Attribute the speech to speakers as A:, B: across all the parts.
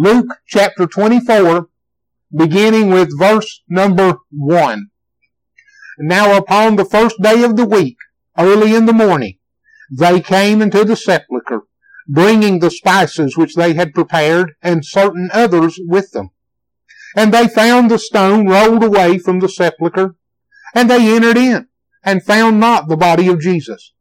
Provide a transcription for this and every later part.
A: Luke chapter 24, beginning with verse number 1. Now upon the first day of the week, early in the morning, they came into the sepulchre, bringing the spices which they had prepared, and certain others with them. And they found the stone rolled away from the sepulchre, and they entered in, and found not the body of Jesus.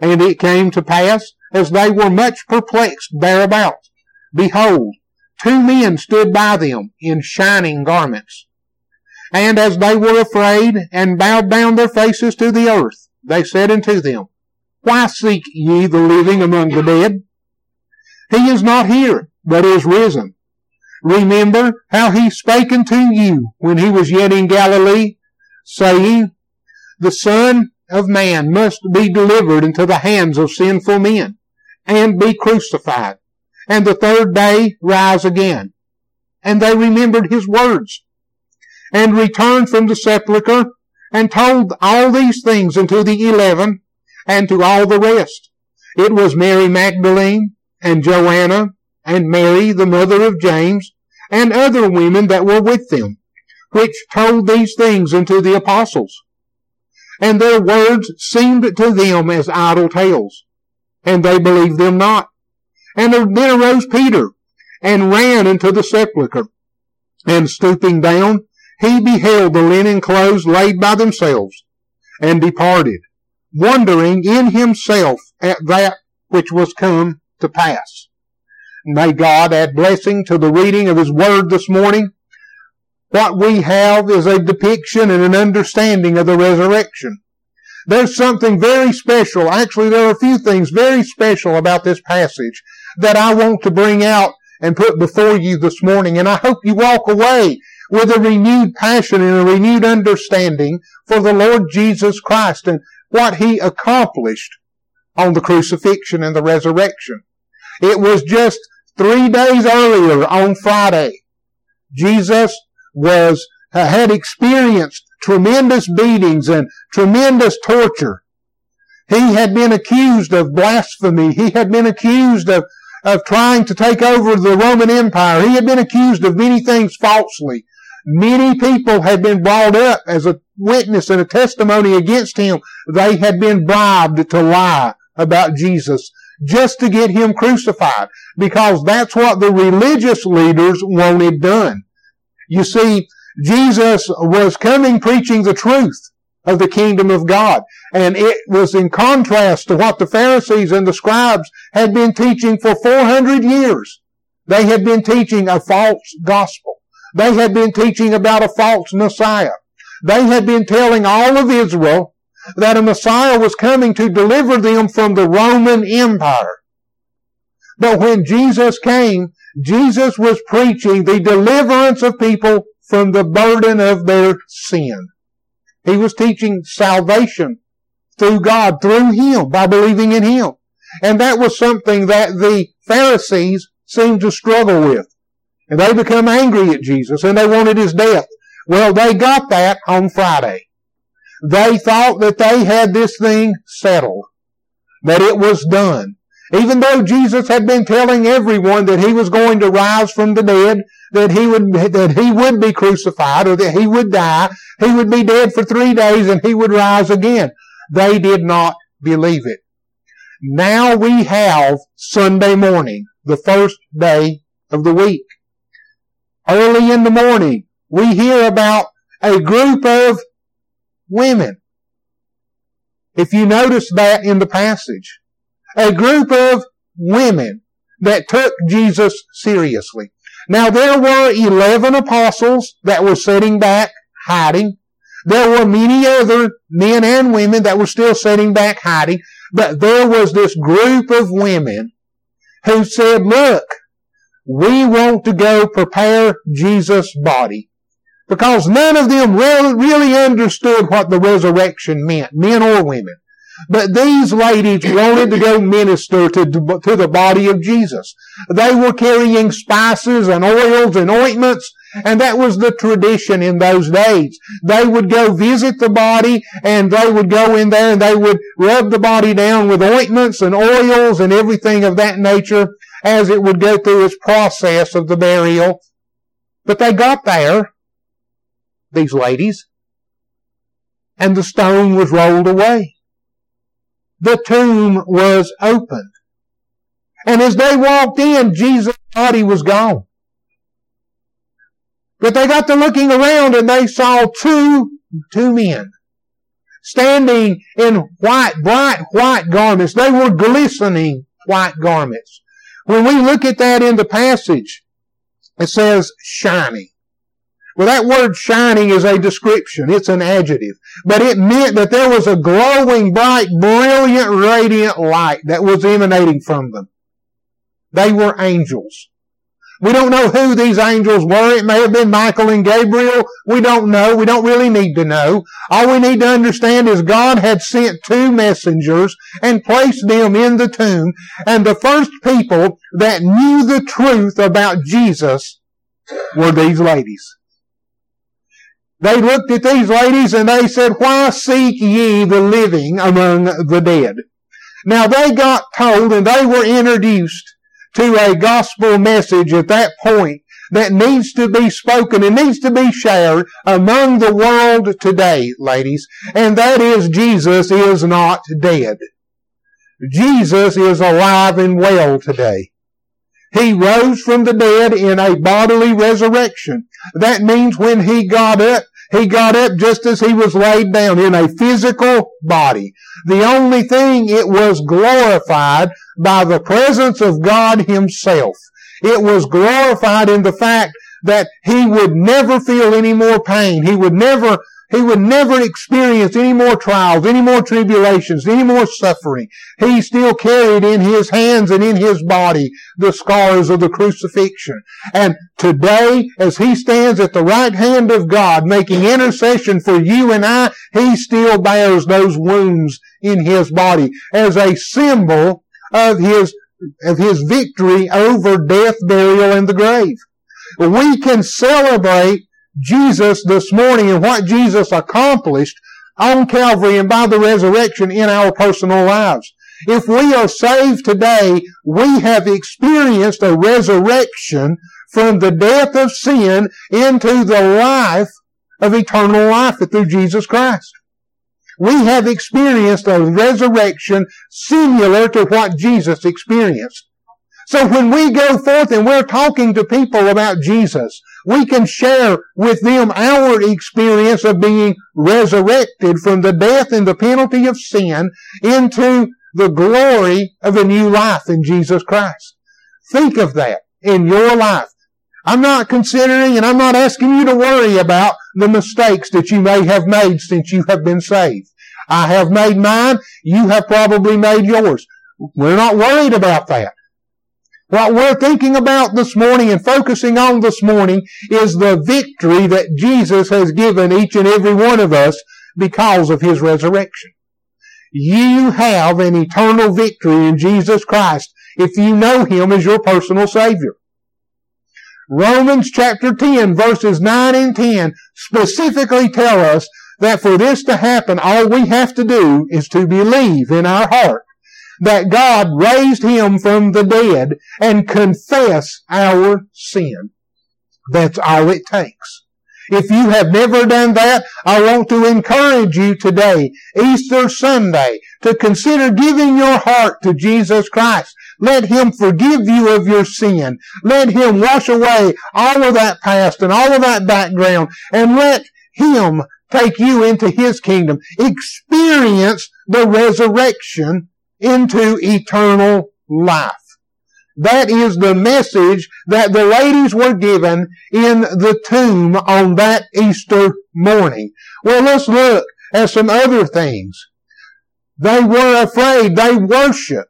A: And it came to pass, as they were much perplexed thereabout, behold, two men stood by them in shining garments. And as they were afraid, and bowed down their faces to the earth, they said unto them, Why seek ye the living among the dead? He is not here, but is risen. Remember how he spake unto you when he was yet in Galilee, saying, The Son of Man must be delivered into the hands of sinful men, and be crucified, and the third day rise again. And they remembered his words, and returned from the sepulchre, and told all these things unto the eleven, and to all the rest. It was Mary Magdalene, and Joanna, and Mary, the mother of James, and other women that were with them, which told these things unto the apostles. And their words seemed to them as idle tales, and they believed them not. And then arose Peter, and ran into the sepulchre, and stooping down, he beheld the linen clothes laid by themselves, and departed, wondering in himself at that which was come to pass. May God add blessing to the reading of His Word this morning. What we have is a depiction and an understanding of the resurrection. There's something very special. Actually, there are a few things very special about this passage that I want to bring out and put before you this morning. And I hope you walk away with a renewed passion and a renewed understanding for the Lord Jesus Christ and what He accomplished on the crucifixion and the resurrection. It was just three days earlier on Friday. Jesus was, uh, had experienced tremendous beatings and tremendous torture. He had been accused of blasphemy. He had been accused of, of trying to take over the Roman Empire. He had been accused of many things falsely. Many people had been brought up as a witness and a testimony against him. They had been bribed to lie about Jesus just to get him crucified because that's what the religious leaders wanted done. You see, Jesus was coming preaching the truth of the kingdom of God. And it was in contrast to what the Pharisees and the scribes had been teaching for 400 years. They had been teaching a false gospel. They had been teaching about a false Messiah. They had been telling all of Israel that a Messiah was coming to deliver them from the Roman Empire. But when Jesus came, Jesus was preaching the deliverance of people from the burden of their sin. He was teaching salvation through God, through Him, by believing in Him. And that was something that the Pharisees seemed to struggle with. And they become angry at Jesus and they wanted His death. Well, they got that on Friday. They thought that they had this thing settled, that it was done. Even though Jesus had been telling everyone that he was going to rise from the dead, that he would, that he would be crucified or that he would die, he would be dead for three days and he would rise again. They did not believe it. Now we have Sunday morning, the first day of the week. Early in the morning, we hear about a group of women. If you notice that in the passage, a group of women that took Jesus seriously. Now there were 11 apostles that were sitting back, hiding. There were many other men and women that were still sitting back, hiding. But there was this group of women who said, look, we want to go prepare Jesus' body because none of them really understood what the resurrection meant, men or women. But these ladies wanted to go minister to, to the body of Jesus. They were carrying spices and oils and ointments, and that was the tradition in those days. They would go visit the body, and they would go in there and they would rub the body down with ointments and oils and everything of that nature, as it would go through its process of the burial. But they got there, these ladies, and the stone was rolled away. The tomb was opened. And as they walked in, Jesus' body was gone. But they got to looking around and they saw two, two men standing in white, bright white garments. They were glistening white garments. When we look at that in the passage, it says shining. Well, that word shining is a description. It's an adjective. But it meant that there was a glowing, bright, brilliant, radiant light that was emanating from them. They were angels. We don't know who these angels were. It may have been Michael and Gabriel. We don't know. We don't really need to know. All we need to understand is God had sent two messengers and placed them in the tomb. And the first people that knew the truth about Jesus were these ladies. They looked at these ladies and they said, Why seek ye the living among the dead? Now they got told and they were introduced to a gospel message at that point that needs to be spoken and needs to be shared among the world today, ladies. And that is Jesus is not dead. Jesus is alive and well today. He rose from the dead in a bodily resurrection. That means when he got up, he got up just as he was laid down in a physical body. The only thing it was glorified by the presence of God himself. It was glorified in the fact that he would never feel any more pain. He would never he would never experience any more trials, any more tribulations, any more suffering. He still carried in his hands and in his body the scars of the crucifixion. And today, as he stands at the right hand of God, making intercession for you and I, he still bears those wounds in his body as a symbol of his, of his victory over death, burial, and the grave. We can celebrate Jesus this morning and what Jesus accomplished on Calvary and by the resurrection in our personal lives. If we are saved today, we have experienced a resurrection from the death of sin into the life of eternal life through Jesus Christ. We have experienced a resurrection similar to what Jesus experienced. So when we go forth and we're talking to people about Jesus, we can share with them our experience of being resurrected from the death and the penalty of sin into the glory of a new life in Jesus Christ. Think of that in your life. I'm not considering and I'm not asking you to worry about the mistakes that you may have made since you have been saved. I have made mine. You have probably made yours. We're not worried about that. What we're thinking about this morning and focusing on this morning is the victory that Jesus has given each and every one of us because of His resurrection. You have an eternal victory in Jesus Christ if you know Him as your personal Savior. Romans chapter 10 verses 9 and 10 specifically tell us that for this to happen, all we have to do is to believe in our heart that God raised him from the dead and confess our sin. That's all it takes. If you have never done that, I want to encourage you today, Easter Sunday, to consider giving your heart to Jesus Christ. Let Him forgive you of your sin. Let Him wash away all of that past and all of that background and let Him take you into His kingdom. Experience the resurrection into eternal life. That is the message that the ladies were given in the tomb on that Easter morning. Well, let's look at some other things. They were afraid. They worshiped.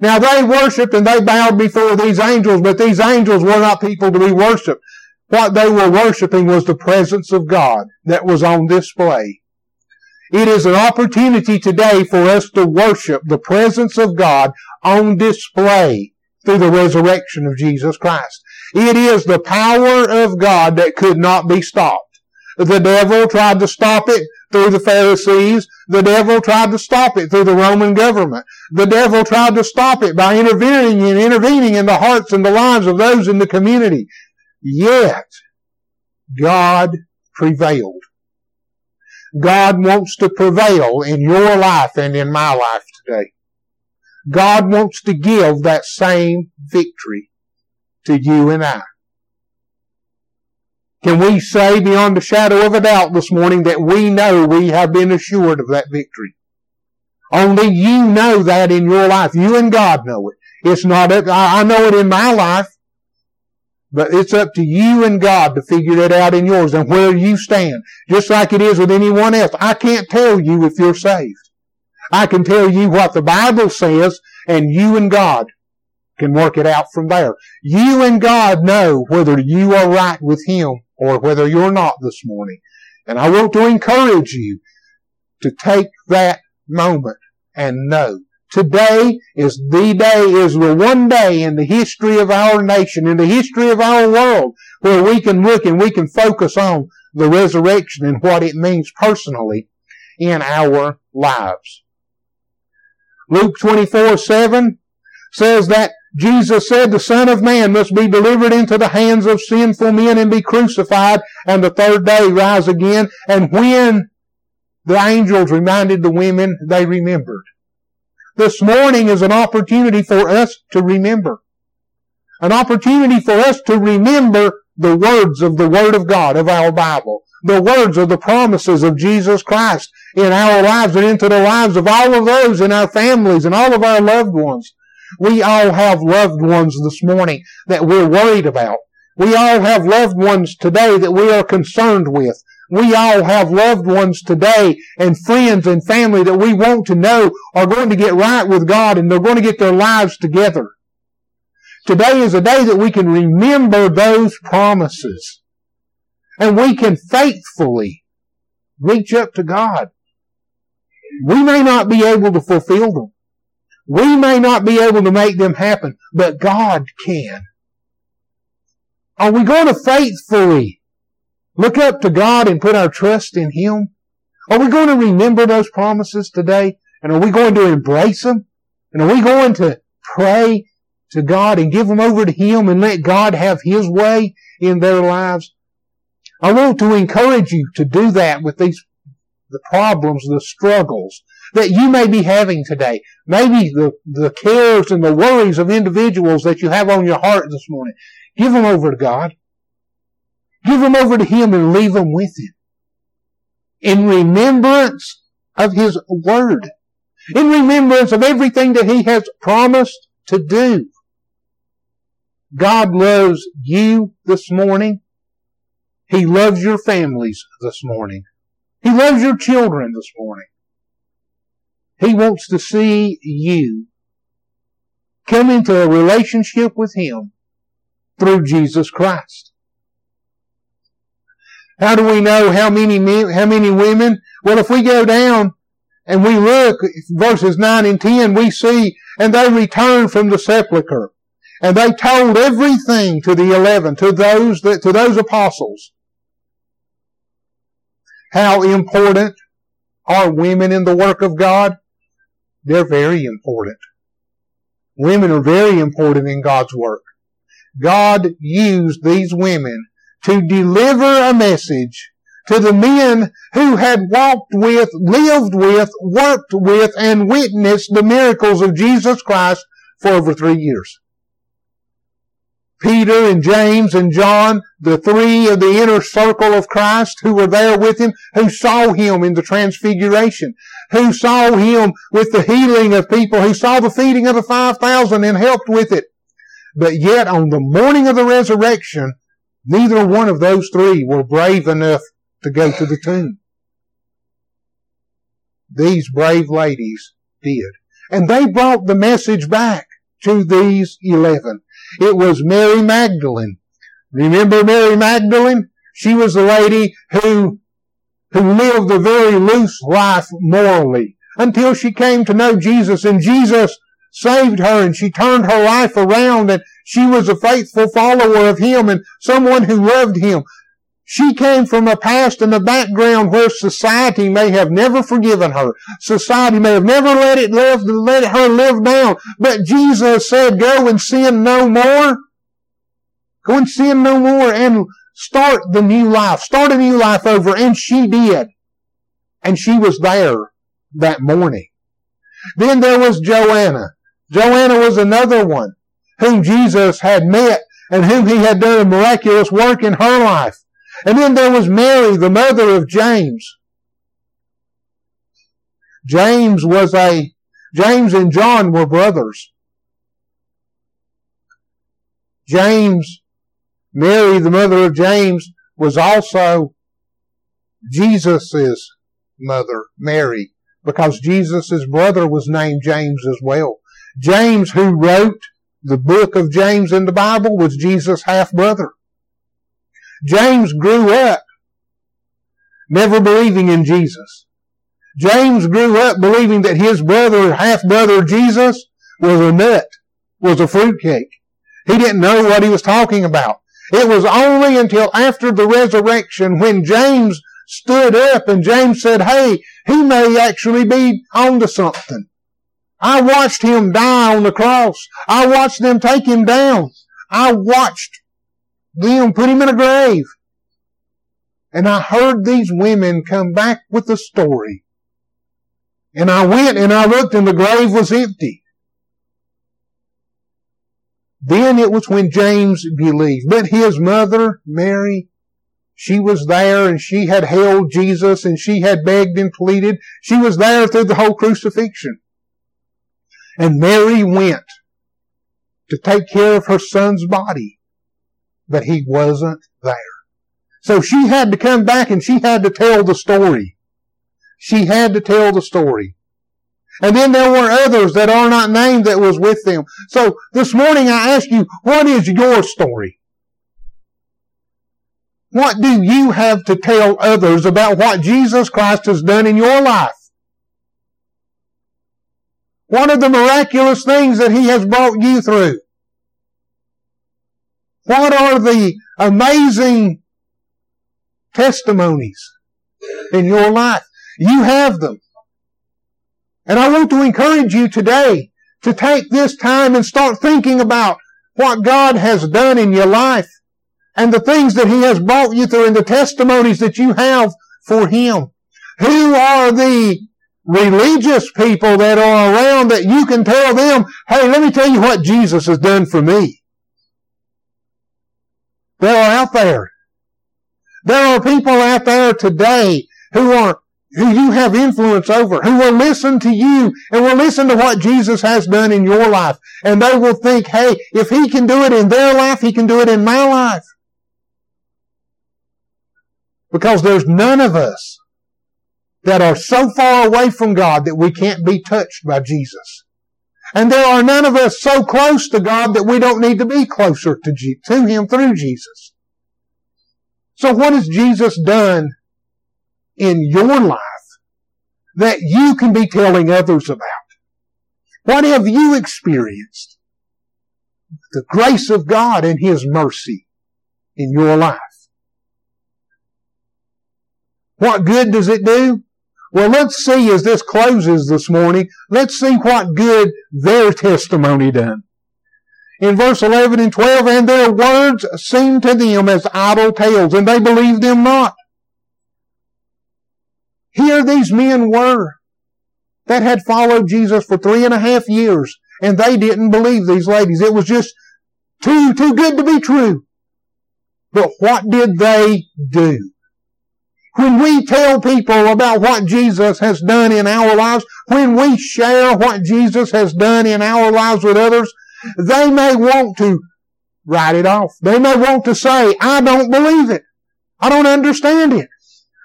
A: Now they worshiped and they bowed before these angels, but these angels were not people to be worshiped. What they were worshiping was the presence of God that was on display. It is an opportunity today for us to worship the presence of God on display through the resurrection of Jesus Christ. It is the power of God that could not be stopped. The devil tried to stop it through the Pharisees. The devil tried to stop it through the Roman government. The devil tried to stop it by intervening and intervening in the hearts and the lives of those in the community. Yet, God prevailed. God wants to prevail in your life and in my life today. God wants to give that same victory to you and I. Can we say beyond a shadow of a doubt this morning that we know we have been assured of that victory? Only you know that in your life. You and God know it. It's not, I know it in my life, but it's up to you and God to figure it out in yours and where you stand. Just like it is with anyone else. I can't tell you if you're saved. I can tell you what the Bible says and you and God can work it out from there. You and God know whether you are right with Him or whether you're not this morning. And I want to encourage you to take that moment and know today is the day, is the one day in the history of our nation, in the history of our world, where we can look and we can focus on the resurrection and what it means personally in our lives. Luke 24, 7 says that Jesus said the Son of Man must be delivered into the hands of sinful men and be crucified and the third day rise again. And when the angels reminded the women, they remembered. This morning is an opportunity for us to remember. An opportunity for us to remember the words of the Word of God, of our Bible. The words of the promises of Jesus Christ in our lives and into the lives of all of those in our families and all of our loved ones. We all have loved ones this morning that we're worried about. We all have loved ones today that we are concerned with. We all have loved ones today and friends and family that we want to know are going to get right with God and they're going to get their lives together. Today is a day that we can remember those promises and we can faithfully reach up to God. We may not be able to fulfill them. We may not be able to make them happen, but God can. Are we going to faithfully look up to God and put our trust in Him? Are we going to remember those promises today? And are we going to embrace them? And are we going to pray to God and give them over to Him and let God have His way in their lives? I want to encourage you to do that with these, the problems, the struggles, that you may be having today. Maybe the, the cares and the worries of individuals that you have on your heart this morning. Give them over to God. Give them over to Him and leave them with Him. In remembrance of His Word. In remembrance of everything that He has promised to do. God loves you this morning. He loves your families this morning. He loves your children this morning. He wants to see you come into a relationship with Him through Jesus Christ. How do we know how many men, how many women? Well, if we go down and we look verses 9 and 10, we see, and they returned from the sepulchre. And they told everything to the eleven, to those that, to those apostles. How important are women in the work of God? They're very important. Women are very important in God's work. God used these women to deliver a message to the men who had walked with, lived with, worked with, and witnessed the miracles of Jesus Christ for over three years. Peter and James and John, the three of the inner circle of Christ who were there with him, who saw him in the transfiguration, who saw him with the healing of people, who saw the feeding of the 5,000 and helped with it. But yet on the morning of the resurrection, neither one of those three were brave enough to go to the tomb. These brave ladies did. And they brought the message back to these eleven. It was Mary Magdalene. Remember Mary Magdalene? She was the lady who, who lived a very loose life morally until she came to know Jesus and Jesus saved her and she turned her life around and she was a faithful follower of Him and someone who loved Him. She came from a past and a background where society may have never forgiven her. Society may have never let it live, let her live down. But Jesus said, go and sin no more. Go and sin no more and start the new life. Start a new life over. And she did. And she was there that morning. Then there was Joanna. Joanna was another one whom Jesus had met and whom he had done a miraculous work in her life. And then there was Mary, the mother of James. James was a, James and John were brothers. James, Mary, the mother of James, was also Jesus' mother, Mary, because Jesus' brother was named James as well. James, who wrote the book of James in the Bible, was Jesus' half brother. James grew up never believing in Jesus. James grew up believing that his brother, half brother Jesus, was a nut, was a fruitcake. He didn't know what he was talking about. It was only until after the resurrection when James stood up and James said, hey, he may actually be onto something. I watched him die on the cross. I watched them take him down. I watched them put him in a grave. And I heard these women come back with a story. And I went and I looked and the grave was empty. Then it was when James believed. But his mother, Mary, she was there and she had held Jesus and she had begged and pleaded. She was there through the whole crucifixion. And Mary went to take care of her son's body but he wasn't there. So she had to come back and she had to tell the story. She had to tell the story. And then there were others that are not named that was with them. So this morning I ask you, what is your story? What do you have to tell others about what Jesus Christ has done in your life? What are the miraculous things that He has brought you through? What are the amazing testimonies in your life? You have them. And I want to encourage you today to take this time and start thinking about what God has done in your life and the things that He has brought you through and the testimonies that you have for Him. Who are the religious people that are around that you can tell them, hey, let me tell you what Jesus has done for me? They are out there. There are people out there today who are who you have influence over, who will listen to you and will listen to what Jesus has done in your life. And they will think, hey, if he can do it in their life, he can do it in my life. Because there's none of us that are so far away from God that we can't be touched by Jesus. And there are none of us so close to God that we don't need to be closer to, to Him through Jesus. So what has Jesus done in your life that you can be telling others about? What have you experienced? The grace of God and His mercy in your life. What good does it do? Well, let's see as this closes this morning, let's see what good their testimony done. In verse 11 and 12, and their words seemed to them as idle tales, and they believed them not. Here these men were that had followed Jesus for three and a half years, and they didn't believe these ladies. It was just too, too good to be true. But what did they do? When we tell people about what Jesus has done in our lives, when we share what Jesus has done in our lives with others, they may want to write it off. They may want to say, I don't believe it. I don't understand it.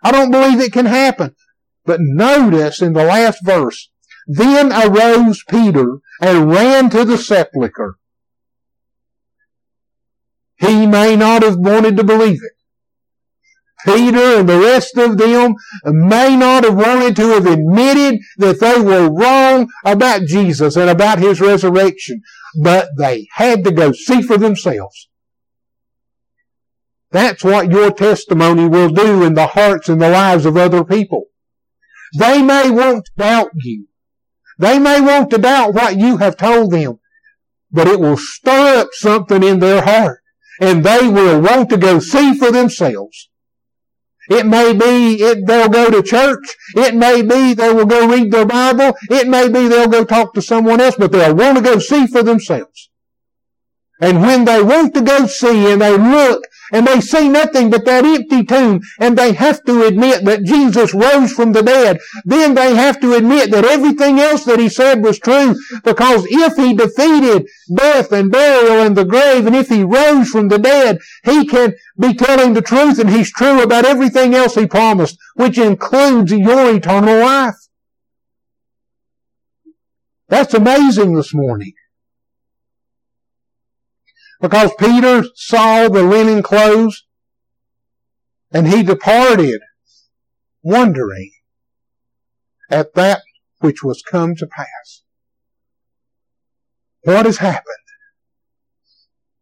A: I don't believe it can happen. But notice in the last verse, then arose Peter and ran to the sepulchre. He may not have wanted to believe it. Peter and the rest of them may not have wanted to have admitted that they were wrong about Jesus and about His resurrection, but they had to go see for themselves. That's what your testimony will do in the hearts and the lives of other people. They may want to doubt you. They may want to doubt what you have told them, but it will stir up something in their heart and they will want to go see for themselves. It may be it, they'll go to church. It may be they will go read their Bible. It may be they'll go talk to someone else, but they'll want to go see for themselves. And when they want to go see and they look and they see nothing but that empty tomb and they have to admit that Jesus rose from the dead, then they have to admit that everything else that he said was true because if he defeated death and burial and the grave and if he rose from the dead, he can be telling the truth and he's true about everything else he promised, which includes your eternal life. That's amazing this morning because Peter saw the linen clothes and he departed wondering at that which was come to pass. What has happened?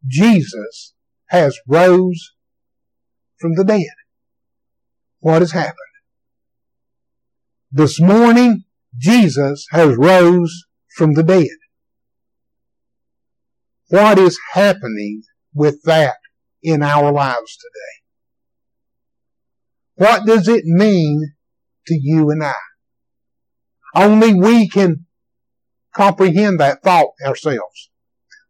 A: Jesus has rose from the dead. What has happened? This morning, Jesus has rose from the dead what is happening with that in our lives today? What does it mean to you and I? Only we can comprehend that thought ourselves.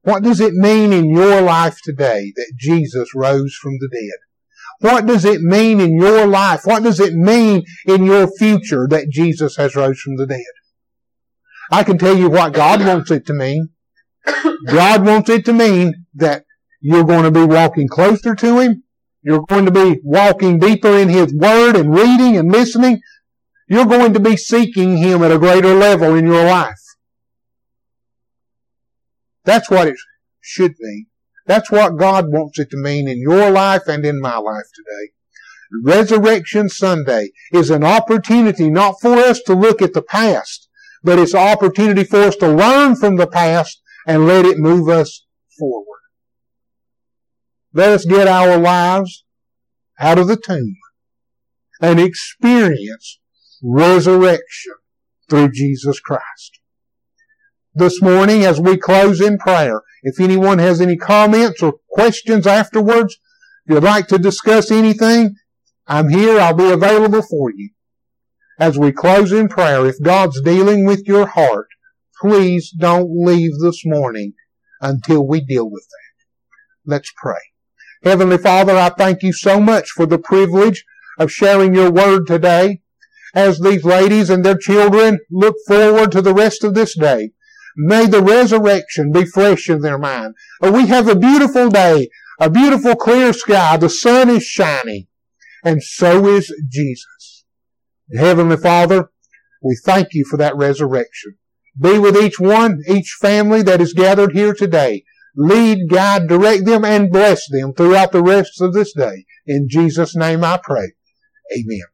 A: What does it mean in your life today that Jesus rose from the dead? What does it mean in your life? What does it mean in your future that Jesus has rose from the dead? I can tell you what God wants it to mean. God wants it to mean that you're going to be walking closer to Him. You're going to be walking deeper in His Word and reading and listening. You're going to be seeking Him at a greater level in your life. That's what it should mean. That's what God wants it to mean in your life and in my life today. Resurrection Sunday is an opportunity not for us to look at the past, but it's an opportunity for us to learn from the past and let it move us forward. Let us get our lives out of the tomb and experience resurrection through Jesus Christ. This morning, as we close in prayer, if anyone has any comments or questions afterwards, if you'd like to discuss anything, I'm here. I'll be available for you. As we close in prayer, if God's dealing with your heart, please don't leave this morning until we deal with that. Let's pray. Heavenly Father, I thank you so much for the privilege of sharing your word today as these ladies and their children look forward to the rest of this day. May the resurrection be fresh in their mind. We have a beautiful day, a beautiful clear sky. The sun is shining, and so is Jesus. Heavenly Father, we thank you for that resurrection. Be with each one, each family that is gathered here today. Lead, guide, direct them, and bless them throughout the rest of this day. In Jesus' name I pray. Amen.